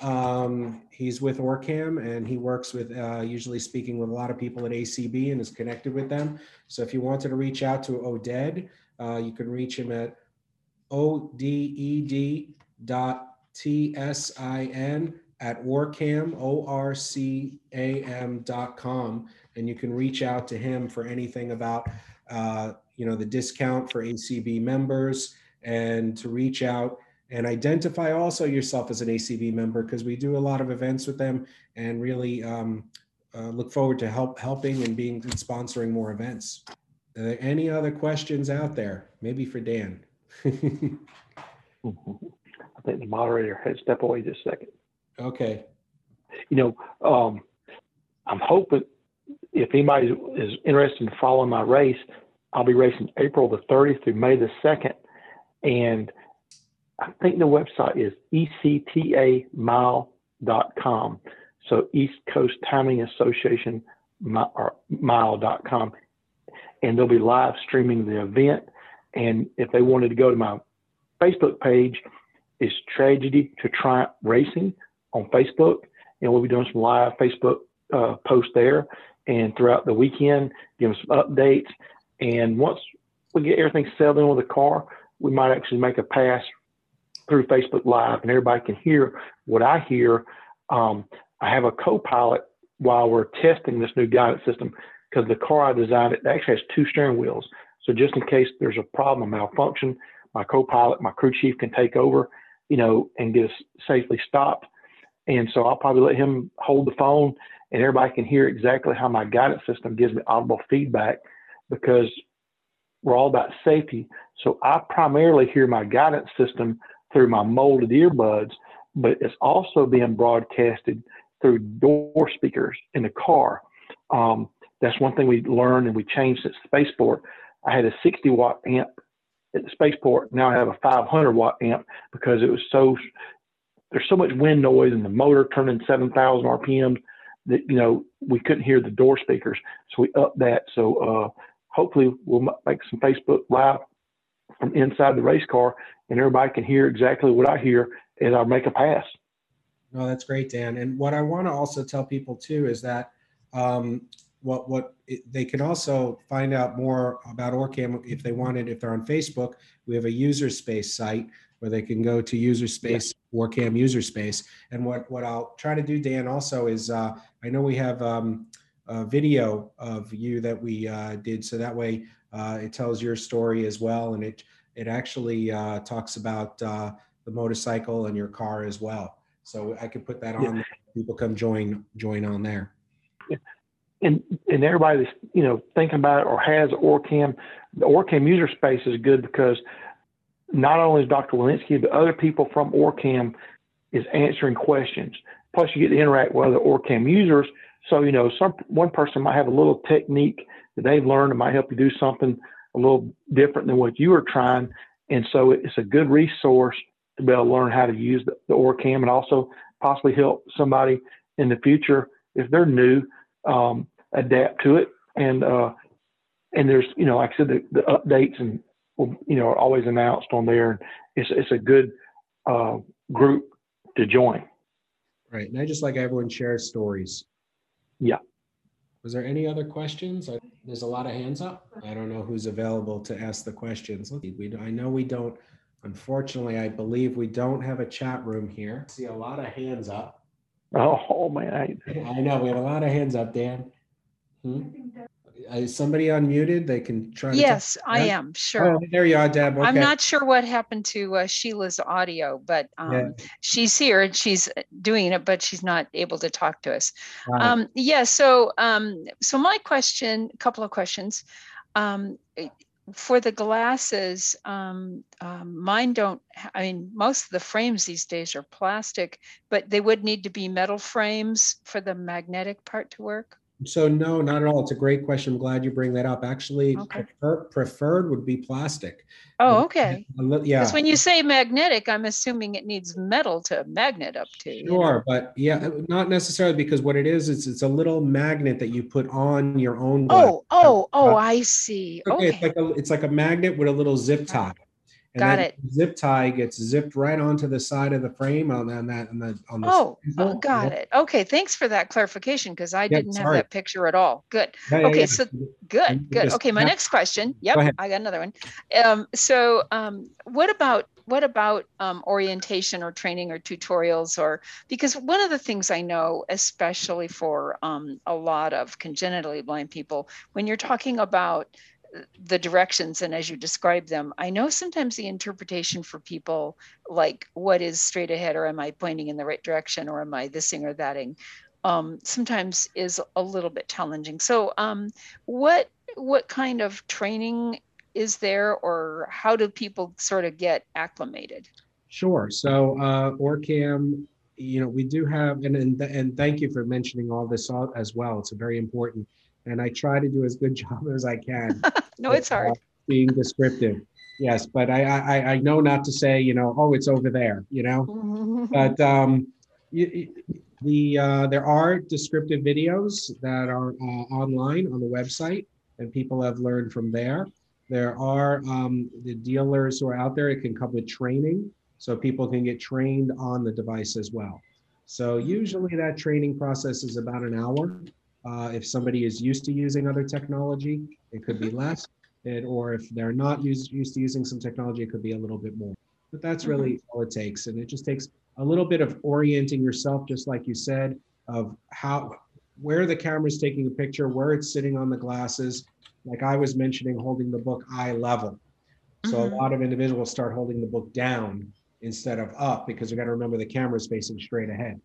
Um, he's with Orcam and he works with, uh, usually speaking with a lot of people at ACB and is connected with them. So if you wanted to reach out to Oded, uh, you can reach him at oded dot tsin at orcam o r c a m dot com and you can reach out to him for anything about uh, you know the discount for acb members and to reach out and identify also yourself as an acb member because we do a lot of events with them and really um, uh, look forward to help helping and being sponsoring more events are there any other questions out there maybe for dan I think the moderator had stepped away just a second. Okay. You know, um, I'm hoping if anybody is interested in following my race, I'll be racing April the 30th through May the 2nd. And I think the website is ectamile.com. So East Coast Timing Association or mile.com. And they'll be live streaming the event. And if they wanted to go to my Facebook page, it's Tragedy to Triumph Racing on Facebook. And we'll be doing some live Facebook uh, posts there and throughout the weekend, give them some updates. And once we get everything settled in with the car, we might actually make a pass through Facebook Live and everybody can hear what I hear. Um, I have a co pilot while we're testing this new guidance system because the car I designed it actually has two steering wheels. So just in case there's a problem, a malfunction, my co-pilot, my crew chief can take over, you know, and get us safely stopped. And so I'll probably let him hold the phone and everybody can hear exactly how my guidance system gives me audible feedback because we're all about safety. So I primarily hear my guidance system through my molded earbuds, but it's also being broadcasted through door speakers in the car. Um, that's one thing we learned and we changed the Spaceport. I had a 60 watt amp at the Spaceport. Now I have a 500 watt amp because it was so, there's so much wind noise and the motor turning 7,000 RPMs that, you know, we couldn't hear the door speakers. So we upped that. So uh, hopefully we'll make some Facebook Live from inside the race car and everybody can hear exactly what I hear as I make a pass. No, that's great, Dan. And what I want to also tell people too is that um, what what it, they can also find out more about Orcam if they wanted. If they're on Facebook, we have a user space site where they can go to user space yeah. Orcam user space. And what what I'll try to do, Dan, also is uh, I know we have um, a video of you that we uh, did, so that way uh, it tells your story as well, and it it actually uh, talks about uh, the motorcycle and your car as well. So I could put that on. Yeah. People come join join on there. Yeah. And and everybody that's you know thinking about it or has Orcam, the Orcam user space is good because not only is Dr. Walensky, but other people from Orcam is answering questions. Plus, you get to interact with other Orcam users. So you know, some one person might have a little technique that they've learned that might help you do something a little different than what you were trying. And so it's a good resource to be able to learn how to use the, the OrCam and also possibly help somebody in the future if they're new um, adapt to it. And uh, and there's you know like I said the, the updates and you know are always announced on there. And it's it's a good uh, group to join. Right, and I just like everyone shares stories. Yeah. Was there any other questions? There's a lot of hands up. I don't know who's available to ask the questions. We, I know we don't Unfortunately, I believe we don't have a chat room here. I see a lot of hands up. Oh, oh man. I know we have a lot of hands up, Dan. Hmm? Is somebody unmuted? They can try. Yes, I am sure. Oh, there you are, Deb. Okay. I'm not sure what happened to uh, Sheila's audio, but um, yeah. she's here and she's doing it, but she's not able to talk to us. Right. Um, yeah. So, um, so my question, a couple of questions. Um, for the glasses, um, um, mine don't, I mean, most of the frames these days are plastic, but they would need to be metal frames for the magnetic part to work. So no, not at all. It's a great question. I'm glad you bring that up. Actually, okay. prefer, preferred would be plastic. Oh, okay. Yeah. Because when you say magnetic, I'm assuming it needs metal to magnet up to. Sure, you know? but yeah, uh, not necessarily because what it is, it's it's a little magnet that you put on your own. Oh, oh, oh! Uh, I see. Okay, okay. It's like a it's like a magnet with a little zip tie. And Got it. Zip tie gets zipped right onto the side of the frame on, on that on the on the. Oh, uh, got it. Okay, thanks for that clarification because I yeah, didn't sorry. have that picture at all. Good. Yeah, okay, so good, good. Okay, my next question. Yep, I got another one. Um, so, um, what about what about um, orientation or training or tutorials or because one of the things i know especially for um, a lot of congenitally blind people when you're talking about the directions and as you describe them i know sometimes the interpretation for people like what is straight ahead or am i pointing in the right direction or am i thising or thating um, sometimes is a little bit challenging so um, what what kind of training is there or how do people sort of get acclimated Sure. So uh, OrCam, you know, we do have, and, and and thank you for mentioning all this as well. It's a very important, and I try to do as good job as I can. no, it's hard. Being descriptive. Yes, but I, I I know not to say you know oh it's over there you know, but um, you, the uh, there are descriptive videos that are uh, online on the website, and people have learned from there. There are um, the dealers who are out there. It can come with training, so people can get trained on the device as well. So usually that training process is about an hour. Uh, if somebody is used to using other technology, it could be less it, or if they're not used, used to using some technology, it could be a little bit more. But that's really mm-hmm. all it takes. And it just takes a little bit of orienting yourself, just like you said, of how, where the camera's taking a picture, where it's sitting on the glasses. Like I was mentioning, holding the book eye level. So mm-hmm. a lot of individuals start holding the book down instead of up because you got to remember the camera is facing straight ahead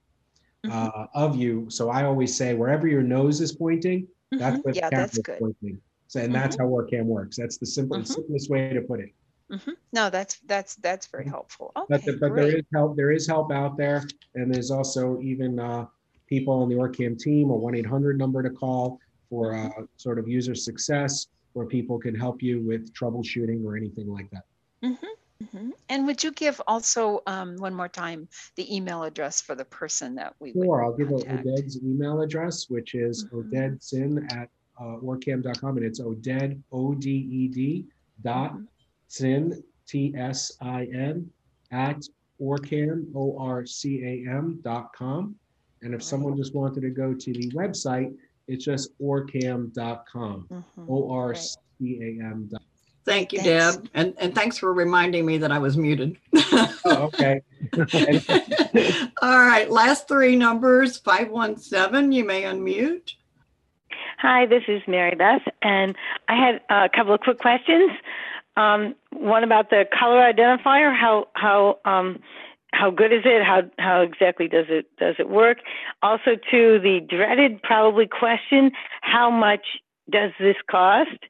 mm-hmm. uh, of you. So I always say wherever your nose is pointing, that's mm-hmm. where the yeah, camera is pointing. So, and that's mm-hmm. how OrCam works. That's the simple, mm-hmm. simplest way to put it. Mm-hmm. No, that's that's that's very mm-hmm. helpful. Okay, but, the, but there is help. There is help out there, and there's also even uh, people on the OrCam team, a one eight hundred number to call for uh, sort of user success, where people can help you with troubleshooting or anything like that. Mm-hmm. Mm-hmm. And would you give also um, one more time the email address for the person that we? Sure, I'll give Oded's email address, which is mm-hmm. odedsin at uh, orcam.com, and it's Oded, O D E D dot sin, T S I N, at orcam, O R C A M dot com. And if someone just wanted to go to the website, it's just orcam.com, mm-hmm. O R C A M. Thank you, thanks. Deb. And, and thanks for reminding me that I was muted. oh, okay. All right. Last three numbers 517. You may unmute. Hi, this is Mary Beth, and I had a couple of quick questions. Um, one about the color identifier. How how um, how good is it? How how exactly does it does it work? Also, to the dreaded probably question: How much does this cost?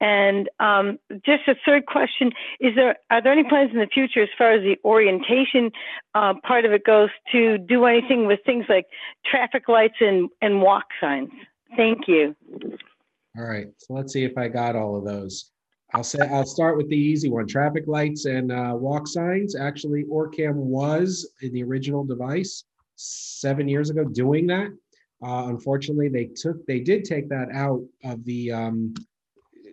And um, just a third question: Is there are there any plans in the future as far as the orientation uh, part of it goes to do anything with things like traffic lights and and walk signs? Thank you. All right, so let's see if I got all of those. I'll say I'll start with the easy one: traffic lights and uh, walk signs. Actually, Orcam was in the original device seven years ago doing that. Uh, unfortunately, they took they did take that out of the um,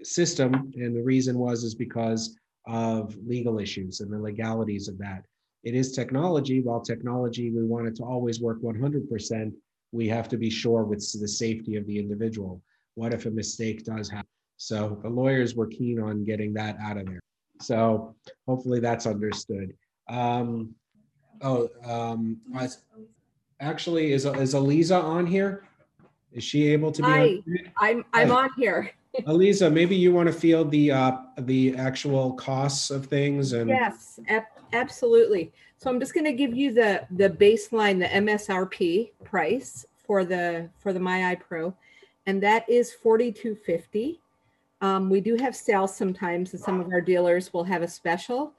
system, and the reason was is because of legal issues and the legalities of that. It is technology. While technology, we want it to always work 100% we have to be sure with the safety of the individual. What if a mistake does happen? So the lawyers were keen on getting that out of there. So hopefully that's understood. Um, oh, um, I, actually, is is Aliza on here? Is she able to be? Hi? I'm I'm on here. Aliza, maybe you want to field the uh, the actual costs of things and. Yes, absolutely. So I'm just going to give you the the baseline, the MSRP price for the for the MyEye Pro, and that is 4250. Um, we do have sales sometimes, and some of our dealers will have a special,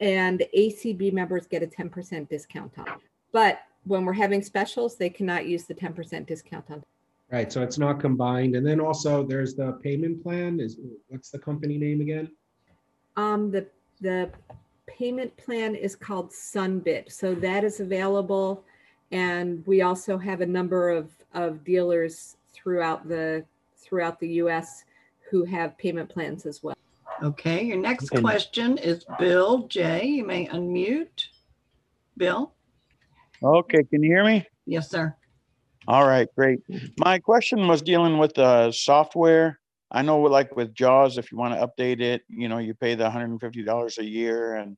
and ACB members get a 10% discount on. But when we're having specials, they cannot use the 10% discount on. Right, so it's not combined, and then also there's the payment plan. Is what's the company name again? Um, the the payment plan is called Sunbit. So that is available. And we also have a number of, of dealers throughout the throughout the US who have payment plans as well. Okay, your next question is Bill J. You may unmute. Bill? Okay, can you hear me? Yes, sir. All right, great. My question was dealing with the software. I know like with JAWS, if you want to update it, you know, you pay the $150 a year and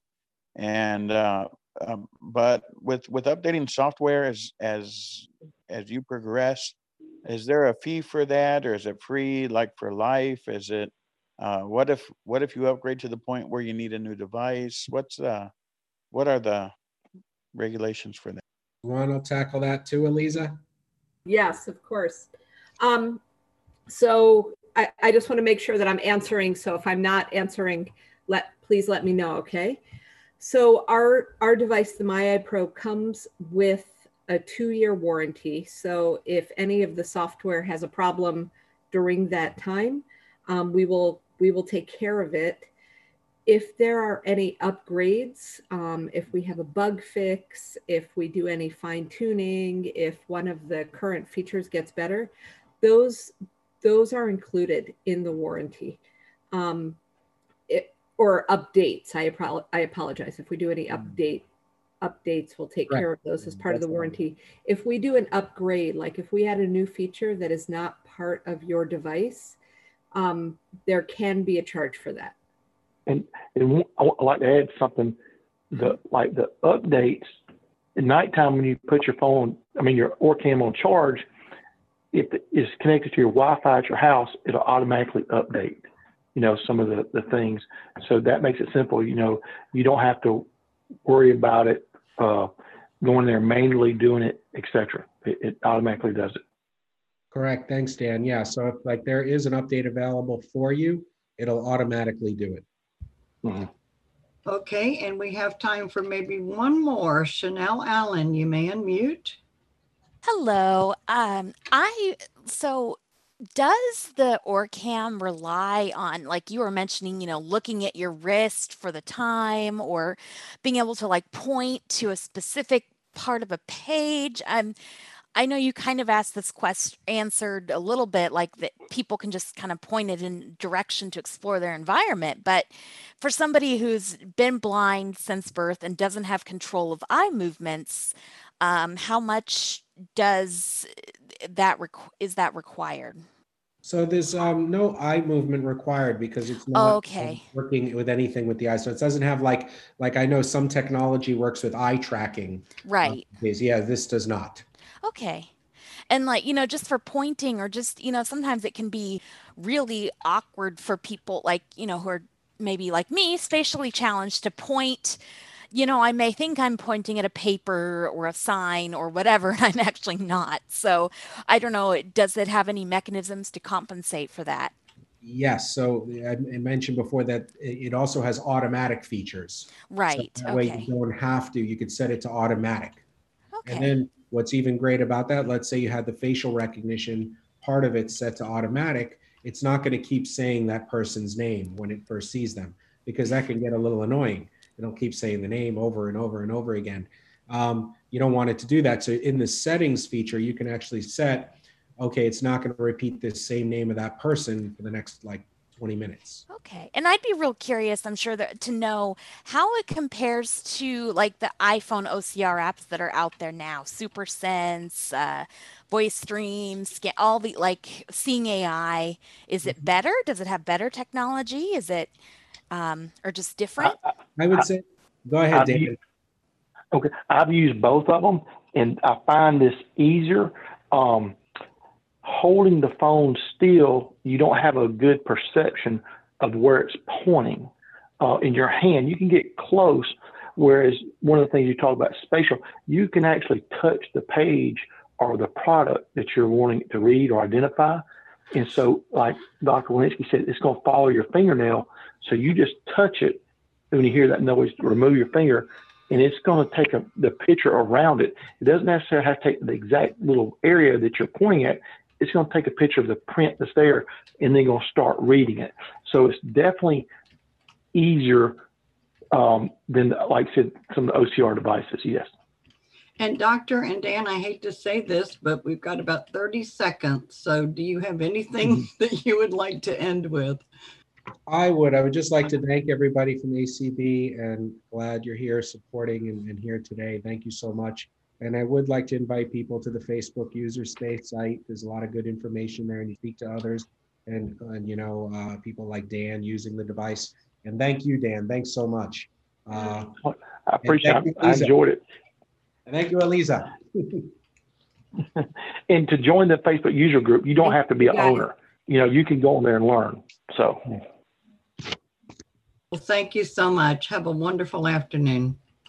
and uh, um, but with with updating software as as as you progress, is there a fee for that, or is it free, like for life? Is it uh, what if what if you upgrade to the point where you need a new device? What's uh what are the regulations for that? Want to tackle that too, Eliza? Yes, of course. Um, so I, I just want to make sure that I'm answering. So if I'm not answering, let please let me know. Okay. So our our device, the MyEye Pro, comes with a two-year warranty. So if any of the software has a problem during that time, um, we will we will take care of it. If there are any upgrades, um, if we have a bug fix, if we do any fine tuning, if one of the current features gets better, those those are included in the warranty. Um, it, or updates. I, I apologize. If we do any mm. update updates, we'll take right. care of those as part That's of the warranty. If we do an upgrade, like if we add a new feature that is not part of your device, um, there can be a charge for that. And, and I'd like to add something. The like the updates at nighttime when you put your phone, I mean your Orcam on charge, if it is connected to your Wi-Fi at your house, it'll automatically update you know, some of the, the things. So that makes it simple. You know, you don't have to worry about it uh, going there manually doing it, etc. It, it automatically does it. Correct. Thanks, Dan. Yeah. So if like there is an update available for you, it'll automatically do it. Mm-hmm. Okay, and we have time for maybe one more. Chanel Allen, you may unmute. Hello. Um, I so does the OrCam rely on, like you were mentioning, you know, looking at your wrist for the time or being able to like point to a specific part of a page? I'm I know you kind of asked this question answered a little bit like that people can just kind of point it in direction to explore their environment. But for somebody who's been blind since birth and doesn't have control of eye movements, um, how much does that requ- is that required? So there's um, no eye movement required because it's not oh, okay. working with anything with the eye. So it doesn't have like like I know some technology works with eye tracking. Right. Uh, yeah, this does not. Okay. And like, you know, just for pointing or just, you know, sometimes it can be really awkward for people like, you know, who are maybe like me, spatially challenged to point you know, I may think I'm pointing at a paper or a sign or whatever, and I'm actually not. So I don't know. Does it have any mechanisms to compensate for that? Yes. So I mentioned before that it also has automatic features. Right. So that okay. way you don't have to. You could set it to automatic. Okay. And then what's even great about that, let's say you had the facial recognition part of it set to automatic, it's not going to keep saying that person's name when it first sees them because that can get a little annoying it'll keep saying the name over and over and over again. Um, you don't want it to do that. So in the settings feature, you can actually set, okay, it's not going to repeat the same name of that person for the next like 20 minutes. Okay. And I'd be real curious, I'm sure that to know how it compares to like the iPhone OCR apps that are out there now, Super Sense, uh, Voice Dream, scan, all the like seeing AI. Is it mm-hmm. better? Does it have better technology? Is it um, or just different? I, I would say, go ahead, David. Used, okay, I've used both of them, and I find this easier. Um, holding the phone still, you don't have a good perception of where it's pointing uh, in your hand. You can get close, whereas one of the things you talk about spatial, you can actually touch the page or the product that you're wanting to read or identify. And so, like Dr. Walensky said, it's going to follow your fingernail. So you just touch it when you hear that noise, remove your finger, and it's going to take a, the picture around it. It doesn't necessarily have to take the exact little area that you're pointing at. It's going to take a picture of the print that's there, and then going to start reading it. So it's definitely easier um, than, like I said, some of the OCR devices. Yes. And Doctor and Dan, I hate to say this, but we've got about 30 seconds. So do you have anything mm-hmm. that you would like to end with? I would. I would just like to thank everybody from ACB and glad you're here supporting and, and, here today. Thank you so much. And I would like to invite people to the Facebook user space site. There's a lot of good information there and you speak to others and, and you know, uh, people like Dan using the device. And thank you, Dan. Thanks so much. Uh, I appreciate it. I enjoyed it. And thank you, Eliza. and to join the Facebook user group, you don't have to be an owner. You know, you can go in there and learn. So. Well, thank you so much. Have a wonderful afternoon.